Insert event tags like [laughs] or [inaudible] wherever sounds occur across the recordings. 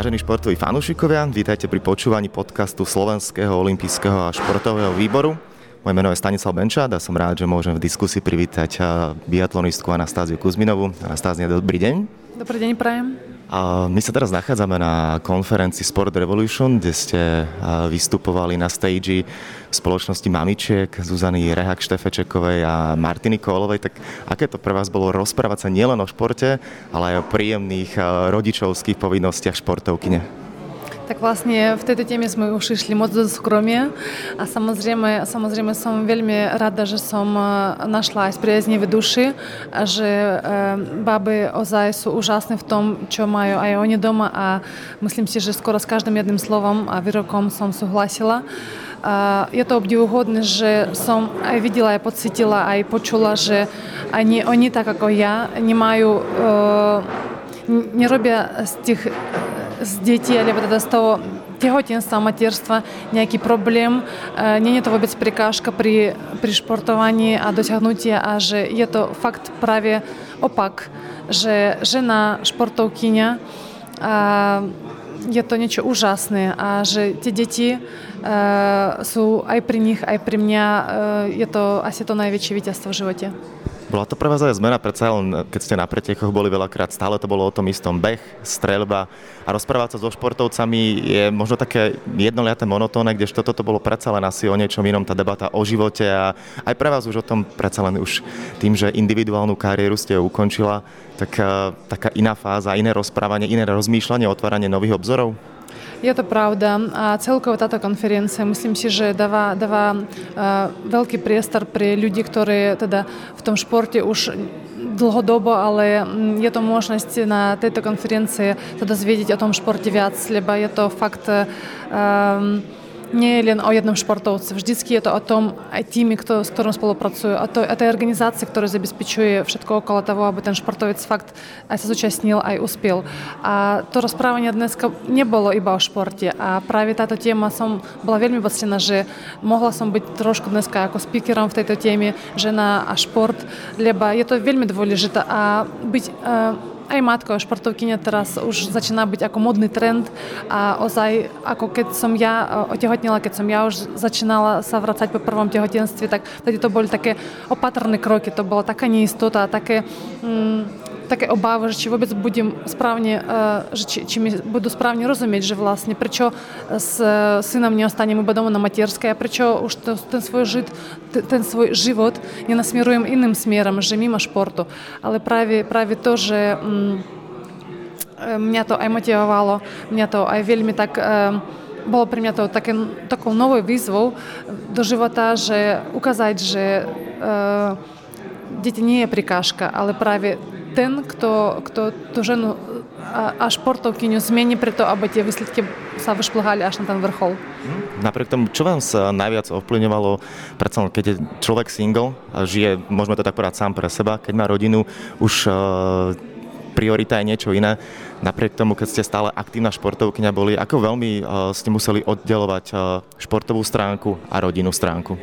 Vážení športoví fanúšikovia, vítajte pri počúvaní podcastu Slovenského olympijského a športového výboru. Moje meno je Stanislav Benčát a som rád, že môžem v diskusii privítať biatlonistku Anastáziu Kuzminovu. Anastázia, dobrý deň. Dobrý deň, prajem. My sa teraz nachádzame na konferencii Sport Revolution, kde ste vystupovali na stage spoločnosti Mamičiek, Zuzany Rehak Štefečekovej a Martiny Kolovej. Tak aké to pre vás bolo rozprávať sa nielen o športe, ale aj o príjemných rodičovských povinnostiach športovkyne? Tak vlastne v tejto téme sme už išli moc do súkromia a samozrejme, samozrejme som veľmi rada, že som e, našla aj spriaznivé duši že e, baby ozaj sú úžasné v tom, čo majú aj oni doma a myslím si, že skoro s každým jedným slovom a výrokom som súhlasila. Je to obdivuhodné, že som aj videla, aj pocitila, aj počula, že ani oni tak ako ja nemajú, e, nerobia z tých z detí, alebo teda z toho tehotenstva, materstva nejaký problém. E, nie je to vôbec prekážka pri, pri športovaní a dotiahnutí a že je to fakt práve opak, že žena športovkyňa e, je to niečo úžasné a že tie deti e, sú aj pri nich, aj pri mňa, e, je to asi to najväčšie víťazstvo v živote. Bola to pre vás aj zmena, predsa len keď ste na pretekoch boli veľakrát, stále to bolo o tom istom beh, streľba a rozprávať sa so športovcami je možno také jednoliaté monotónne, kdežto toto bolo predsa len asi o niečom inom, tá debata o živote a aj pre vás už o tom predsa len už tým, že individuálnu kariéru ste ukončila, tak uh, taká iná fáza, iné rozprávanie, iné rozmýšľanie, otváranie nových obzorov? Je to pravda a celkovo táto konferencia myslím si, že dáva, dáva veľký priestor pre ľudí, ktorí teda v tom športe už dlhodobo, ale je to možnosť na tejto konferencii sa dozvedieť o tom športe viac, lebo je to fakt um, to o tom aj týme, kto, s ktorým spolupracujú, o, to, o tej organizácii, ktorá zabezpečuje všetko okolo toho, aby ten športovec fakt aj sa zúčastnil, aj uspel. A to rozprávanie dneska nebolo iba o športe a práve táto téma som bola veľmi poctená, že mohla som byť trošku dneska ako speakerom v tejto téme žena a šport, lebo je to veľmi dôležité a byť aj matka športovkyňa teraz už začína byť ako modný trend a ozaj ako keď som ja otehotnila, keď som ja už začínala sa vracať po prvom tehotenstve, tak vtedy to boli také opatrné kroky, to bola taká neistota, také mm, také obavy, že či vôbec budem správne, že či, či mi budú správne rozumieť, že vlastne prečo s synom neostanem iba doma na materskej a prečo už to, ten, svoj žid, ten svoj život nenasmerujem iným smerom, že mimo športu. Ale práve, práve to, že mňa to aj motivovalo, mňa to aj veľmi tak bolo pre mňa to také, takou novou výzvou do života, že ukázať, že uh, deti nie je prikážka, ale práve ten, kto, kto tú ženu a, a športovkyňu zmení preto, aby tie výsledky sa vyšplhali až na ten vrchol. Napriek tomu, čo vám sa najviac ovplyvňovalo, predsa keď je človek single žije, môžeme to tak povedať sám pre seba, keď má rodinu, už uh, priorita je niečo iné. Napriek tomu, keď ste stále aktívna športovkyňa boli, ako veľmi uh, ste museli oddelovať uh, športovú stránku a rodinnú stránku?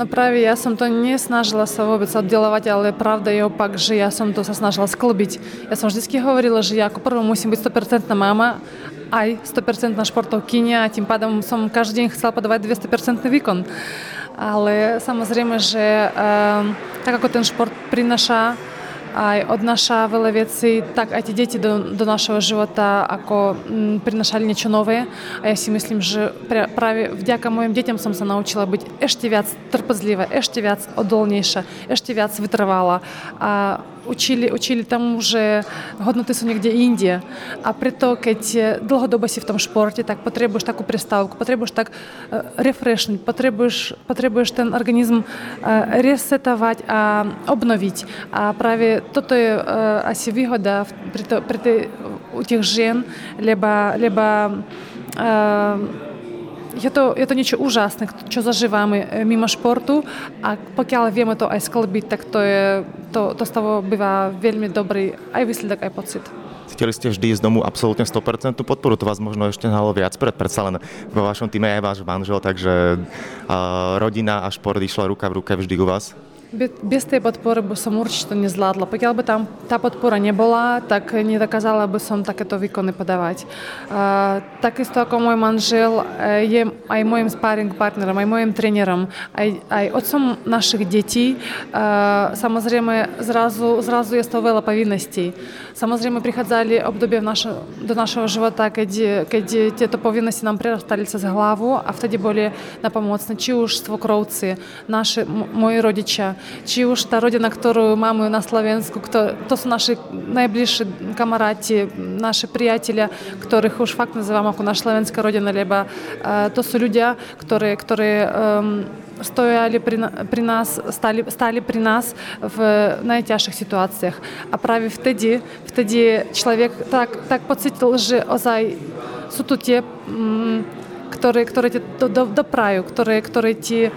No práve ja som to nesnažila sa vôbec oddelovať, ale pravda je opak, že ja som to sa snažila sklbiť. Ja som vždy hovorila, že ja ako prvá musím byť 100% mama, aj 100% športovkynia a tým pádom som každý deň chcela podávať 200% výkon. Ale samozrejme, že um, tak ako ten šport prinaša aj odnáša veľa vecí, tak aj tie deti do, do našeho života ako m, prinašali niečo nové. A ja si myslím, že pre, práve vďaka mojim deťom som sa naučila byť ešte viac trpezlivá, ešte viac odolnejšia, ešte viac vytrvala. A učili, učili tomu, že hodnoty sú niekde inde. A preto, keď dlhodobo si v tom športe, tak potrebuješ takú prestávku, potrebuješ tak refreshniť, potrebuješ, potrebuješ ten organizm resetovať a obnoviť. A práve toto je asi výhoda pri, to, pri tej, u tých žien, lebo, lebo je to, je to niečo úžasné, čo zažívame mimo športu a pokiaľ vieme to aj sklbiť, tak to, je, to, to z toho býva veľmi dobrý aj výsledok, aj pocit. Cítili ste vždy z domu absolútne 100% podporu, to vás možno ešte nalo viac pred, predsa len vo vašom týme aj váš manžel, takže uh, rodina a šport išla ruka v ruke vždy u vás? Bez tej podpory by som určite nezvládla. Pokiaľ by tam tá podpora nebola, tak nedokázala by som takéto výkony podávať. Uh, takisto ako môj manžel je aj môjim sparring partnerom, aj môjim trénerom, aj, aj otcom našich detí. Uh, samozrejme, zrazu, zrazu je to veľa povinností. Samozrejme, prichádzali obdobie v našo, do našeho života, keď, keď tieto povinnosti nám prerastali cez hlavu a vtedy boli napomocné, či už svokrovci, naši, moji rodičia, Чи уж та родина, которую маму на Словенску, кто, то са наши наиближшие камараті, наши приятели, которых уж факт называем, ако наша славянская родина, либо э, то са люди, которые, которые э, стояли при, при нас, стали, стали при нас в найтяжчих ситуаціях. А праві втоді втеді чоловік так, так поцитил, що озай сутуті, м, которые, которые до, до, до праю, которые, ті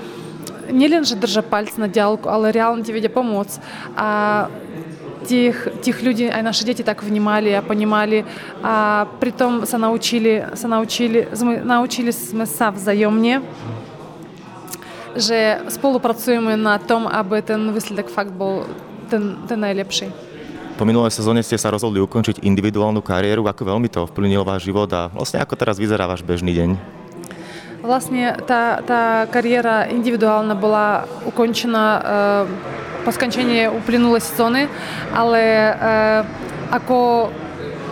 ti nielen, že držia palce na diálku, ale reálne ti vedia naše deti tak vnímali a ponímali a pritom sa naučili, sa naučili, sme, naučili sme sa vzájomne, že spolupracujeme na tom, aby ten výsledok fakt bol ten, ten najlepší. Po minulej sezóne ste sa rozhodli ukončiť individuálnu kariéru. Ako veľmi to ovplyvnilo váš život a vlastne ako teraz vyzerá váš bežný deň? Vlastne tá, tá kariéra individuálna bola ukončená e, po skončení uplynulej sezóny, ale e, ako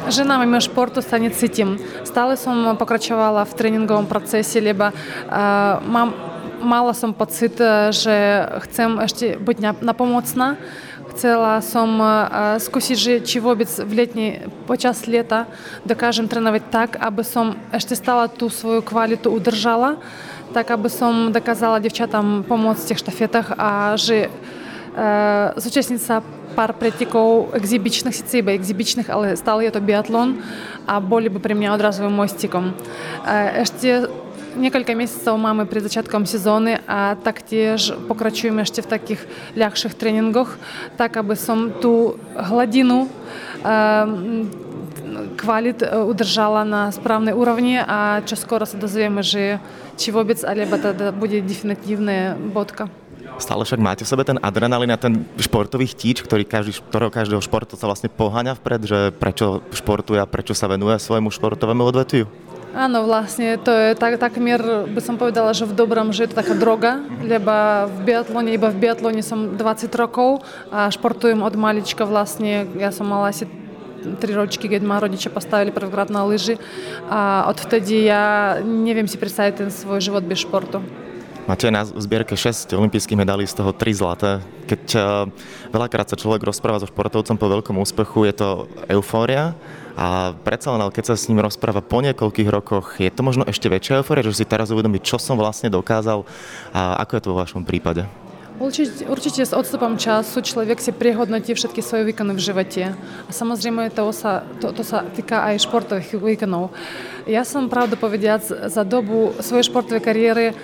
žena mimo športu sa necítim. Stále som pokračovala v tréningovom procese, lebo e, mám, mala som pocit, že chcem ešte byť napomocná. Na Chcela som skúsiť, že či vôbec v letní, počas leta dokážem trénovať tak, aby som ešte stále tú svoju kvalitu udržala, tak aby som dokázala devčatám pomôcť v tých štafetách a že e, zúčastnica pár pretekov exibičných, síce iba exibičných, ale stále je to biatlon a boli by pre mňa odrazovým mostikom. E, ešte Niekoľko mesiacov máme pred začiatkom sezóny a taktiež pokračujeme ešte v takých ľahších tréningoch, tak aby som tú hladinu kvalit udržala na správnej úrovni a čo skoro sa dozvieme, že či vôbec, alebo teda bude definitívna bodka. Stále však máte v sebe ten adrenalín a ten športový chtíč, ktorý každý, ktorého každého športovca vlastne poháňa vpred, že prečo športuje a prečo sa venuje svojmu športovému odvetviu? Áno, vlastne to je tak, takmer, by som povedala, že v dobrom, že je to taká droga, lebo v biatlone, iba v biatlone som 20 rokov a športujem od malička vlastne, ja som mala asi 3 ročky, keď ma rodičia postavili prvýkrát na lyži a odvtedy ja neviem si predstaviť ten svoj život bez športu. Máte na zbierke 6 olympijských medálí, z toho 3 zlaté. Keď uh, veľakrát sa človek rozpráva so športovcom po veľkom úspechu, je to eufória, a predsa len, keď sa s ním rozpráva po niekoľkých rokoch, je to možno ešte väčšia euforia, že si teraz uvedomí, čo som vlastne dokázal a ako je to vo vašom prípade? Určite, určite s odstupom času človek si prehodnotí všetky svoje výkony v živote. A samozrejme to sa, to, to sa týka aj športových výkonov. Ja som, pravdu povediac, za dobu svojej športovej kariéry e,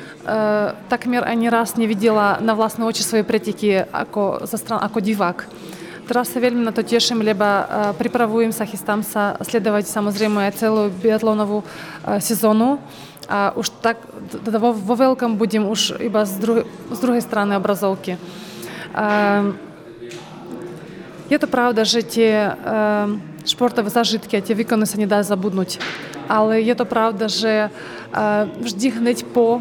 takmer ani raz nevidela na vlastné oči svoje preteky ako, za stran, ako divák. Teraz sa veľmi na to teším, lebo pripravujem sa, chystám sa sledovať samozrejme aj celú biatlonovú sezónu. Vo veľkom budem už iba z, druh- z druhej strany obrazovky. A, je to pravda, že tie športové zážitky a tie výkony sa nedá zabudnúť. Ale je to pravda, že vždy hneď po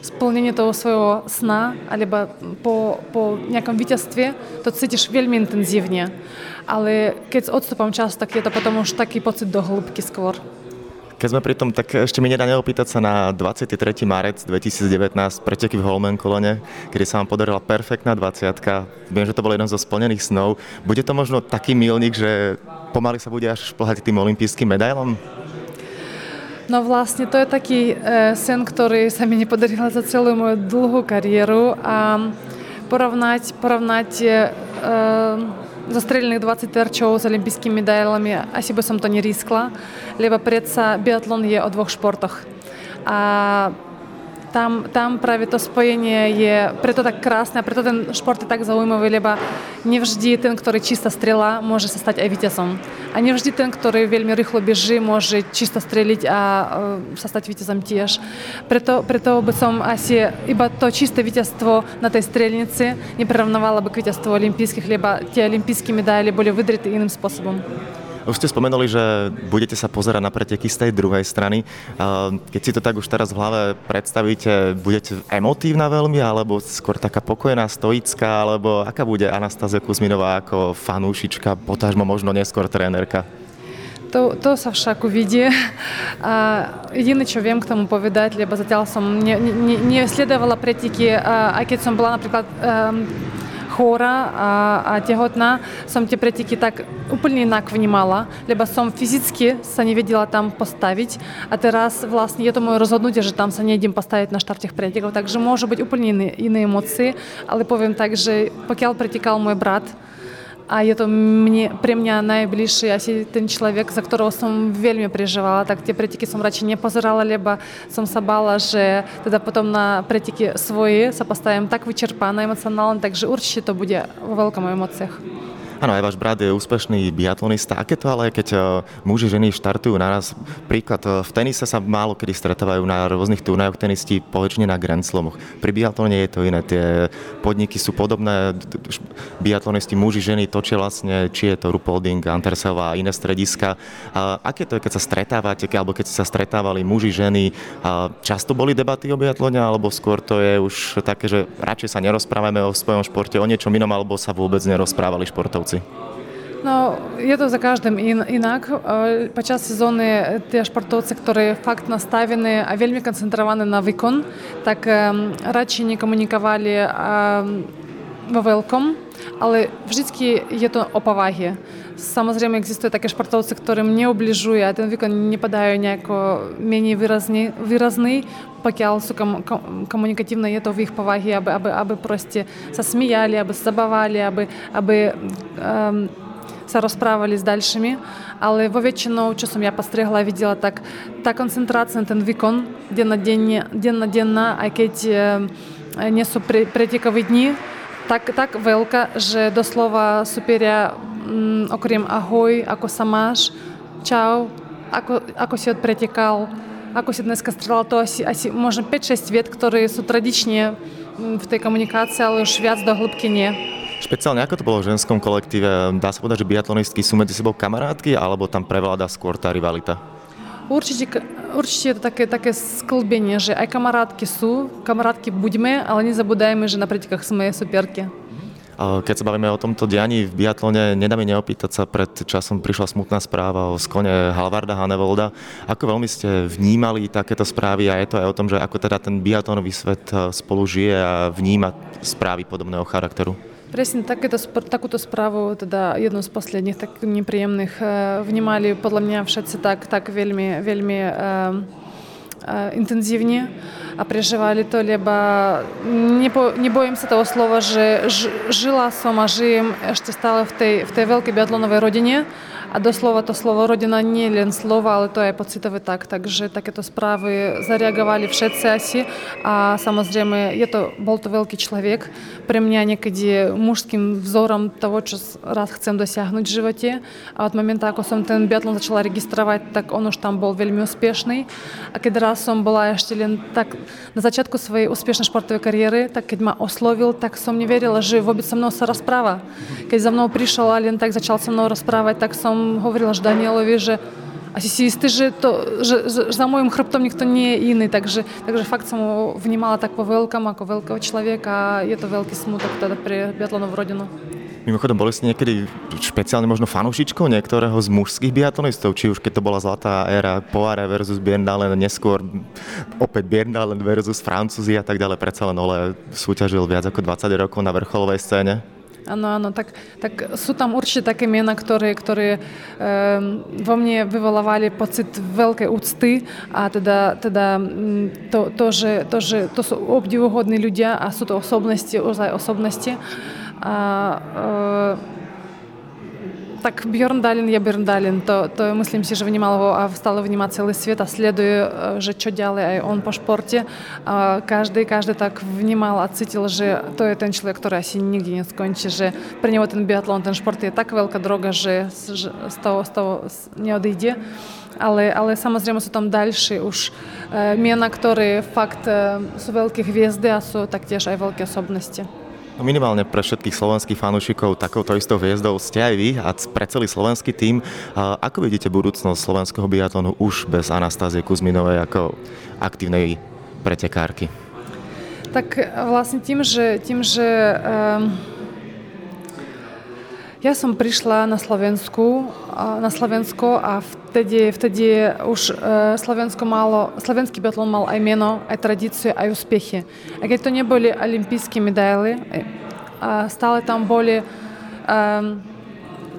splnenie toho svojho sna alebo po, po nejakom víťazstve to cítiš veľmi intenzívne. Ale keď s odstupom času, tak je to potom už taký pocit do hĺbky skôr. Keď sme pri tom, tak ešte mi nedá neopýtať sa na 23. marec 2019 preteky v Holmenkolone, kedy sa vám podarila perfektná 20 Viem, že to bol jeden zo splnených snov. Bude to možno taký milník, že pomaly sa bude až šplhať tým olympijským medailom? No vlastne to je taký e, sen, ktorý sa mi nepodaril za celú moju dlhú kariéru a porovnať, porovnať e, zastrelených 20 terčov s olympijskými medailami, asi by som to neriskla, lebo predsa biatlon je o dvoch športoch. A tam, tam práve to spojenie je preto tak krásne a preto ten šport je tak zaujímavý, lebo nevždy ten, ktorý čista strela, môže sa stať aj víťazom. A nevždy ten, ktorý veľmi rýchlo beží, môže čisto streliť a uh, sa stať víťazom tiež. Preto, preto by som asi iba to čisté víťazstvo na tej strelnici neprirovnovala by k víťazstvu olympijských, lebo tie olympijské medaily boli vydrité iným spôsobom. Už ste spomenuli, že budete sa pozerať na preteky z tej druhej strany. Keď si to tak už teraz v hlave predstavíte, budete emotívna veľmi, alebo skôr taká pokojná, stoická, alebo aká bude Anastázia Kuzminová ako fanúšička, potážmo možno neskôr trénerka? Sa však uvidí. A jediné, čo viem k tomu povedať, lebo zatiaľ som ne, ne, nesledovala preteky, aj keď som bola napríklad um, chora a, a tehotná, som tie preteky tak úplne inak vnímala, lebo som fyzicky sa nevedela tam postaviť. A teraz vlastne je to moje rozhodnutie, že tam sa nejdem postaviť na štart tých pretekov, takže môžu byť úplne iné, iné emócie, ale poviem tak, že pokiaľ pretekal môj brat, a je to mne, pre mňa najbližší asi ten človek, za ktorého som veľmi prežívala, tak tie preteky som radšej nepozerala, lebo som sa bála, že teda potom na preteky svoje sa postavím tak vyčerpaná emocionálne, takže určite to bude vo veľkom emóciách. Áno, aj váš brat je úspešný biatlonista. Aké to ale, keď uh, muži, ženy štartujú naraz? Príklad, uh, v tenise sa málo kedy stretávajú na rôznych turnajoch tenisti, povečne na Grand Slamoch. Pri biatlone je to iné. Tie podniky sú podobné. Biatlonisti, muži, ženy točia vlastne, či je to Rupolding, Antersova a iné strediska. Uh, aké to je, keď sa stretávate, alebo keď sa stretávali muži, ženy? Často boli debaty o biatlone, alebo skôr to je už také, že radšej sa nerozprávame o svojom športe, o niečom inom, alebo sa vôbec nerozprávali športovci? No, je to za každým in, inak. Podczas sezóny tie športovci, ktorí fakt nastavení a veľmi koncentrovaní na výkon, tak um, radšej nekomunikovali um, vo veľkom, ale vždycky je to o povahe. Samozrejme, existuje také športovci, ktorým neubližuje a ten výkon nepadajú nejako menej výrazný, výrazný. Pokiaľ sú kom, kom, komunikatívne, je to v ich povahe, aby, aby, aby proste sa smijali, aby sa zabávali, aby, aby um, sa rozprávali s ďalšími, ale vo väčšinou, čo som ja postrehla a videla, tak tá koncentrácia na ten výkon dennodenne, dennodenná, aj keď e, nie sú pre, pretekové dni, tak, tak veľká, mm, okrem ahoj, ako sa máš, čau, ako, ako si odpretekal, ako si dneska strelal, to asi, asi možno 5-6 viet, ktoré sú tradične v tej komunikácii, ale už viac do hĺbky nie. Špeciálne ako to bolo v ženskom kolektíve? Dá sa povedať, že biatlonistky sú medzi sebou kamarátky, alebo tam prevláda skôr tá rivalita? Určite, určite je to také, také sklbenie, že aj kamarátky sú, kamarátky buďme, ale nezabúdajme, že na pretekách sme superky. Keď sa bavíme o tomto dianí v biatlone, nedá mi neopýtať sa, pred časom prišla smutná správa o skone Halvarda Hanevolda. Ako veľmi ste vnímali takéto správy a je to aj o tom, že ako teda ten biatlonový svet e, spolu žije a vníma správy podobného charakteru? Presne takéto, takúto správu, teda jednu z posledných tak nepríjemných, e, vnímali podľa mňa všetci tak, tak veľmi, veľmi uh, интенсивнее преживали то, либо не, по, не боимся того слова, že жила som a žijem ešte stále v tej, v tej veľkej biatlonovej rodine, a doslova to slovo rodina nie len slovo, ale to je pocitový tak. Takže takéto správy zareagovali všetci asi. A samozrejme, je to, bol to veľký človek. Pre mňa niekedy mužským vzorom toho, čo raz chcem dosiahnuť v živote. A od momenta, ako som ten biatlon začala registrovať, tak on už tam bol veľmi úspešný. A keď raz som bola ešte len tak na začiatku svojej úspešnej športovej kariéry, tak keď ma oslovil, tak som neverila, že vôbec so mnou sa rozpráva. Keď za mnou prišiel a len tak začal so mnou rozprávať, tak som говорила ж Данилові, že asi si istý, že, to, že, že za môjim chrbtom nikto nie je iný, takže, takže fakt som ho vnímala tak po veľkom, ako veľkého človeka a je to veľký smutok teda pre biatlonovú rodinu. Mimochodom, boli ste niekedy špeciálne možno fanúšičkou niektorého z mužských biatlonistov, či už keď to bola zlatá éra Poire versus Biendalen, neskôr opäť Biendalen versus Francúzi a tak ďalej, predsa len Ole súťažil viac ako 20 rokov na vrcholovej scéne. Áno, áno, tak, tak sú tam určite také mena, ktoré, ktoré e, vo mne vyvolávali pocit veľkej úcty a teda, teda to, to, že, to, že to sú obdivuhodní ľudia a sú to osobnosti, ozaj osobnosti. A, e, tak Björn Dalin je Björn Dalin. To, to myslím si, že vnímal ho a stále vníma celý svet a sleduje, že čo ďalej aj on po športe. A každý, každý tak vnímal a cítil, že to je ten človek, ktorý asi nikdy neskončí, že pre neho ten biatlon, ten šport je tak veľká droga, že, že z toho, z toho neodíde. Ale, ale samozrejme sú tam ďalšie už e, miena, ktoré fakt e, sú veľké hviezdy a sú taktiež aj veľké osobnosti. Minimálne pre všetkých slovenských fanúšikov takouto istou hviezdou ste aj vy a pre celý slovenský tím. Ako vidíte budúcnosť slovenského biatlonu už bez Anastázie Kuzminovej ako aktívnej pretekárky? Tak vlastne tým, že, tým, že um, ja som prišla na Slovensku, na Slovensko a vtedy, vtedy už uh, Slovensko malo, slovenský biatlon mal aj meno, aj tradíciu, aj úspechy. A keď to neboli olimpijské medaily, stále tam boli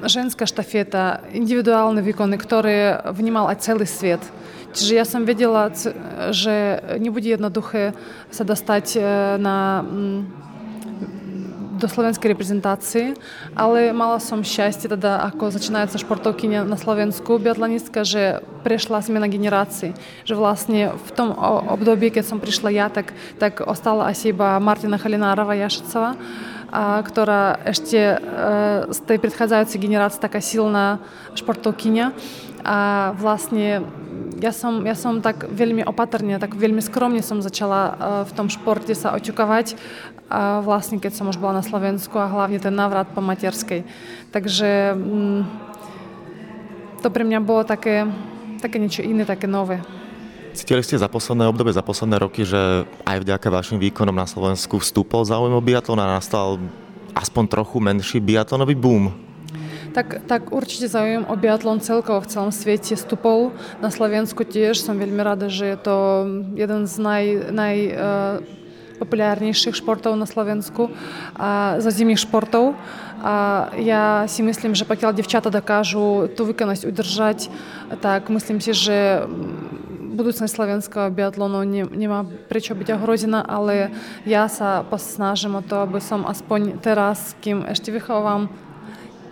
ženská štafeta, individuálne výkony, ktoré vnímal aj celý svet. Čiže ja som vedela, že nebude jednoduché sa dostať na do slovenskej reprezentácie, ale mala som šťastie, teda ako začínajúca športovkyňa na Slovensku, biatlonistka, že prešla zmena generácií. Že vlastne v tom období, keď som prišla ja, tak, tak ostala asi iba Martina Chalinárova Jašicová, a ktorá ešte e, z tej predchádzajúcej generácie taká silná športovkyňa. A vlastne ja som, ja som tak veľmi opatrne, tak veľmi skromne som začala e, v tom športe sa oťukovať a vlastne keď som už bola na Slovensku a hlavne ten návrat po materskej. Takže mm, to pre mňa bolo také, také niečo iné, také nové. Cítili ste za posledné obdobie, za posledné roky, že aj vďaka vašim výkonom na Slovensku vstúpol záujem o biatlon a nastal aspoň trochu menší biatlonový boom? Tak, tak určite záujem o biatlon celkovo v celom svete stupol. Na Slovensku tiež som veľmi rada, že je to jeden z naj, naj uh, športov na Slovensku a zo zimných športov. A ja si myslím, že pokiaľ devčata dokážu tú výkonnosť udržať, tak myslím si, že budúcnosť slovenského biatlonu nemá prečo byť ohrozená, ale ja sa posnažím o to, aby som aspoň teraz, kým ešte vychovám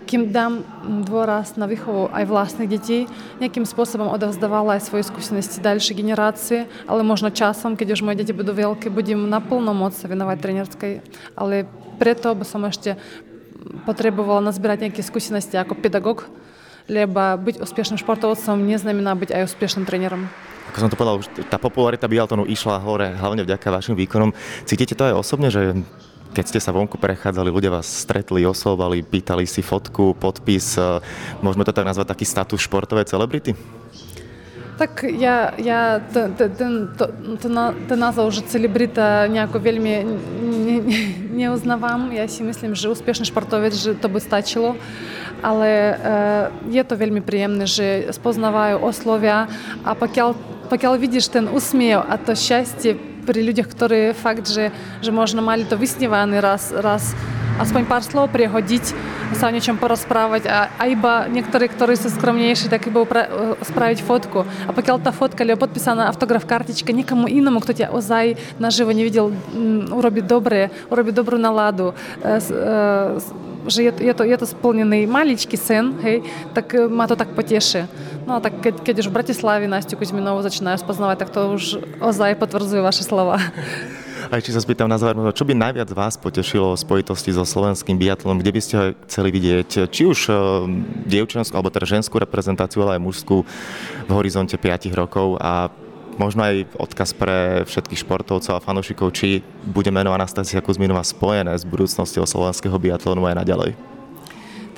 kým dám dôraz na výchovu aj vlastných detí, nejakým spôsobom odovzdávala aj svoje skúsenosti ďalšie generácie, ale možno časom, keď už moje deti budú veľké, budem naplno môcť sa venovať trenerskej. Ale preto by som ešte potrebovala nazbierať nejaké skúsenosti ako pedagóg, lebo byť úspešným športovcom neznamená byť aj úspešným trénerom. Ako som to povedal, tá popularita biatlonu išla hore hlavne vďaka vašim výkonom. Cítite to aj osobne, že keď ste sa vonku prechádzali, ľudia vás stretli, oslovali, pýtali si fotku, podpis, e, môžeme to tak nazvať taký status športovej celebrity? Ja, ja ten, názov, že celebrita nejako veľmi ne, ne, neuznávam. Ja si myslím, že úspešný športovec, že to by stačilo. Ale e, je to veľmi príjemné, že spoznávajú, oslovia a pokiaľ, pokiaľ vidíš ten úsmiev a to šťastie pri ľuďoch, ktorí fakt, že, že možno mali to vysnívané raz, raz aspoň pár slov prihodiť, sa o niečom porozprávať a, a iba niektorí, ktorí sú skromnejší, tak iba upra- spraviť fotku. A pokiaľ tá fotka alebo podpísaná autograf kartička nikomu inému, kto ťa ozaj naživo nevidel, um, urobiť dobre, urobiť dobrú naladu, uh, uh, že je, je, to, je to splnený maličký sen, hej, tak ma to tak poteší. No a tak keď, keď už v Bratislavi Nastiu Kuzminovú začínajú spoznávať, tak to už ozaj potvrdzujú vaše slova. [laughs] Aj či sa spýtam na záver, čo by najviac vás potešilo v spojitosti so slovenským biatlom, kde by ste ho chceli vidieť, či už uh, dievčenskú, alebo teda ženskú reprezentáciu, ale aj mužskú v horizonte 5 rokov a možno aj odkaz pre všetkých športovcov a fanúšikov, či bude meno Anastasia Kuzminová spojené s budúcnosťou slovenského biatlonu aj naďalej.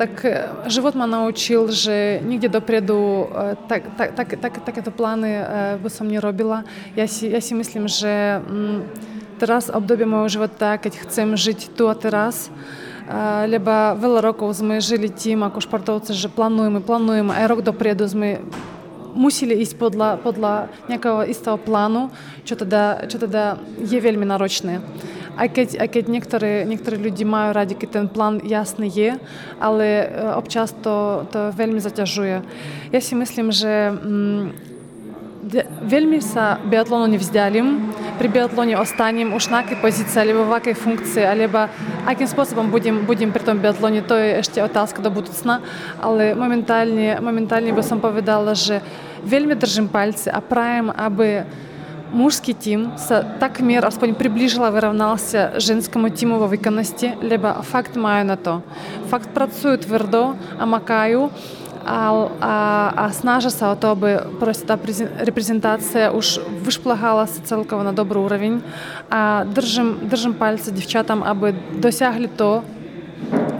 E, život ma naučil, že nikde dopredu e, tak, tak, tak, tak, takéto plány e, by som nerobila. Ja si, ja si myslím, že mm, teraz obdobie môjho života, keď chcem žiť tu a teraz, lebo veľa rokov sme žili tým ako športovci, že plánujeme, plánujeme, aj rok dopredu sme museli ísť podľa, podľa nejakého istého plánu, čo teda, čo teda je veľmi náročné. Aj keď, aj keď niektorí, niektorí ľudí majú radi, keď ten plán jasný je, ale občas to, to veľmi zaťažuje. Ja si myslím, že veľmi sa biatlonu nevzdialim. Pri biatlone ostanem už na akej pozícii, alebo v akej funkcii, alebo akým spôsobom budem, budem pri tom biatlone, to je ešte otázka do budúcna. Ale momentálne, momentálne by som povedala, že veľmi držím palce a prajem, aby мужский тим са такмір аспонь приближала вирівнявся женському тіму во виконності, либо факт маю на то. Факт працюю твердо, а макаю, а, а, а снажася о то, аби просто та репрезентація уж вишплагалася цілково на добрий уровень. А держим, держим пальці дівчатам, аби досягли то,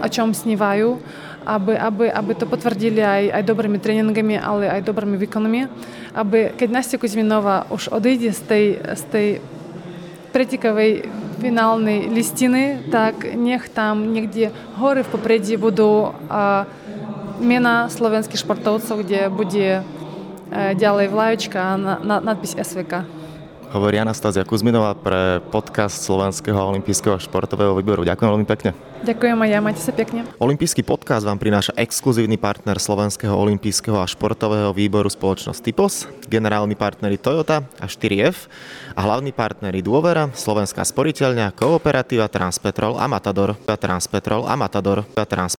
о чому сніваю, aby, aby, aby to potvrdili aj, aj dobrými tréningami, ale aj dobrými výkonami, aby keď Nastia Kuzminova už odíde z tej, z tej pretekovej finálnej listiny, tak nech tam niekde hore v popredí budú uh, mena slovenských športovcov, kde bude ďalej vlaječka a na, na, nadpis SVK. Hovorí Anastázia Kuzminová pre podcast Slovenského olympijského športového výboru. Ďakujem veľmi pekne. Ďakujem aj ja, majte sa pekne. Olympijský podcast vám prináša exkluzívny partner Slovenského olympijského a športového výboru spoločnosť Typos, generálni partneri Toyota a 4F a hlavní partneri Dôvera, Slovenská sporiteľňa, Kooperatíva, Transpetrol a Matador. Transpetrol a Matador. Trans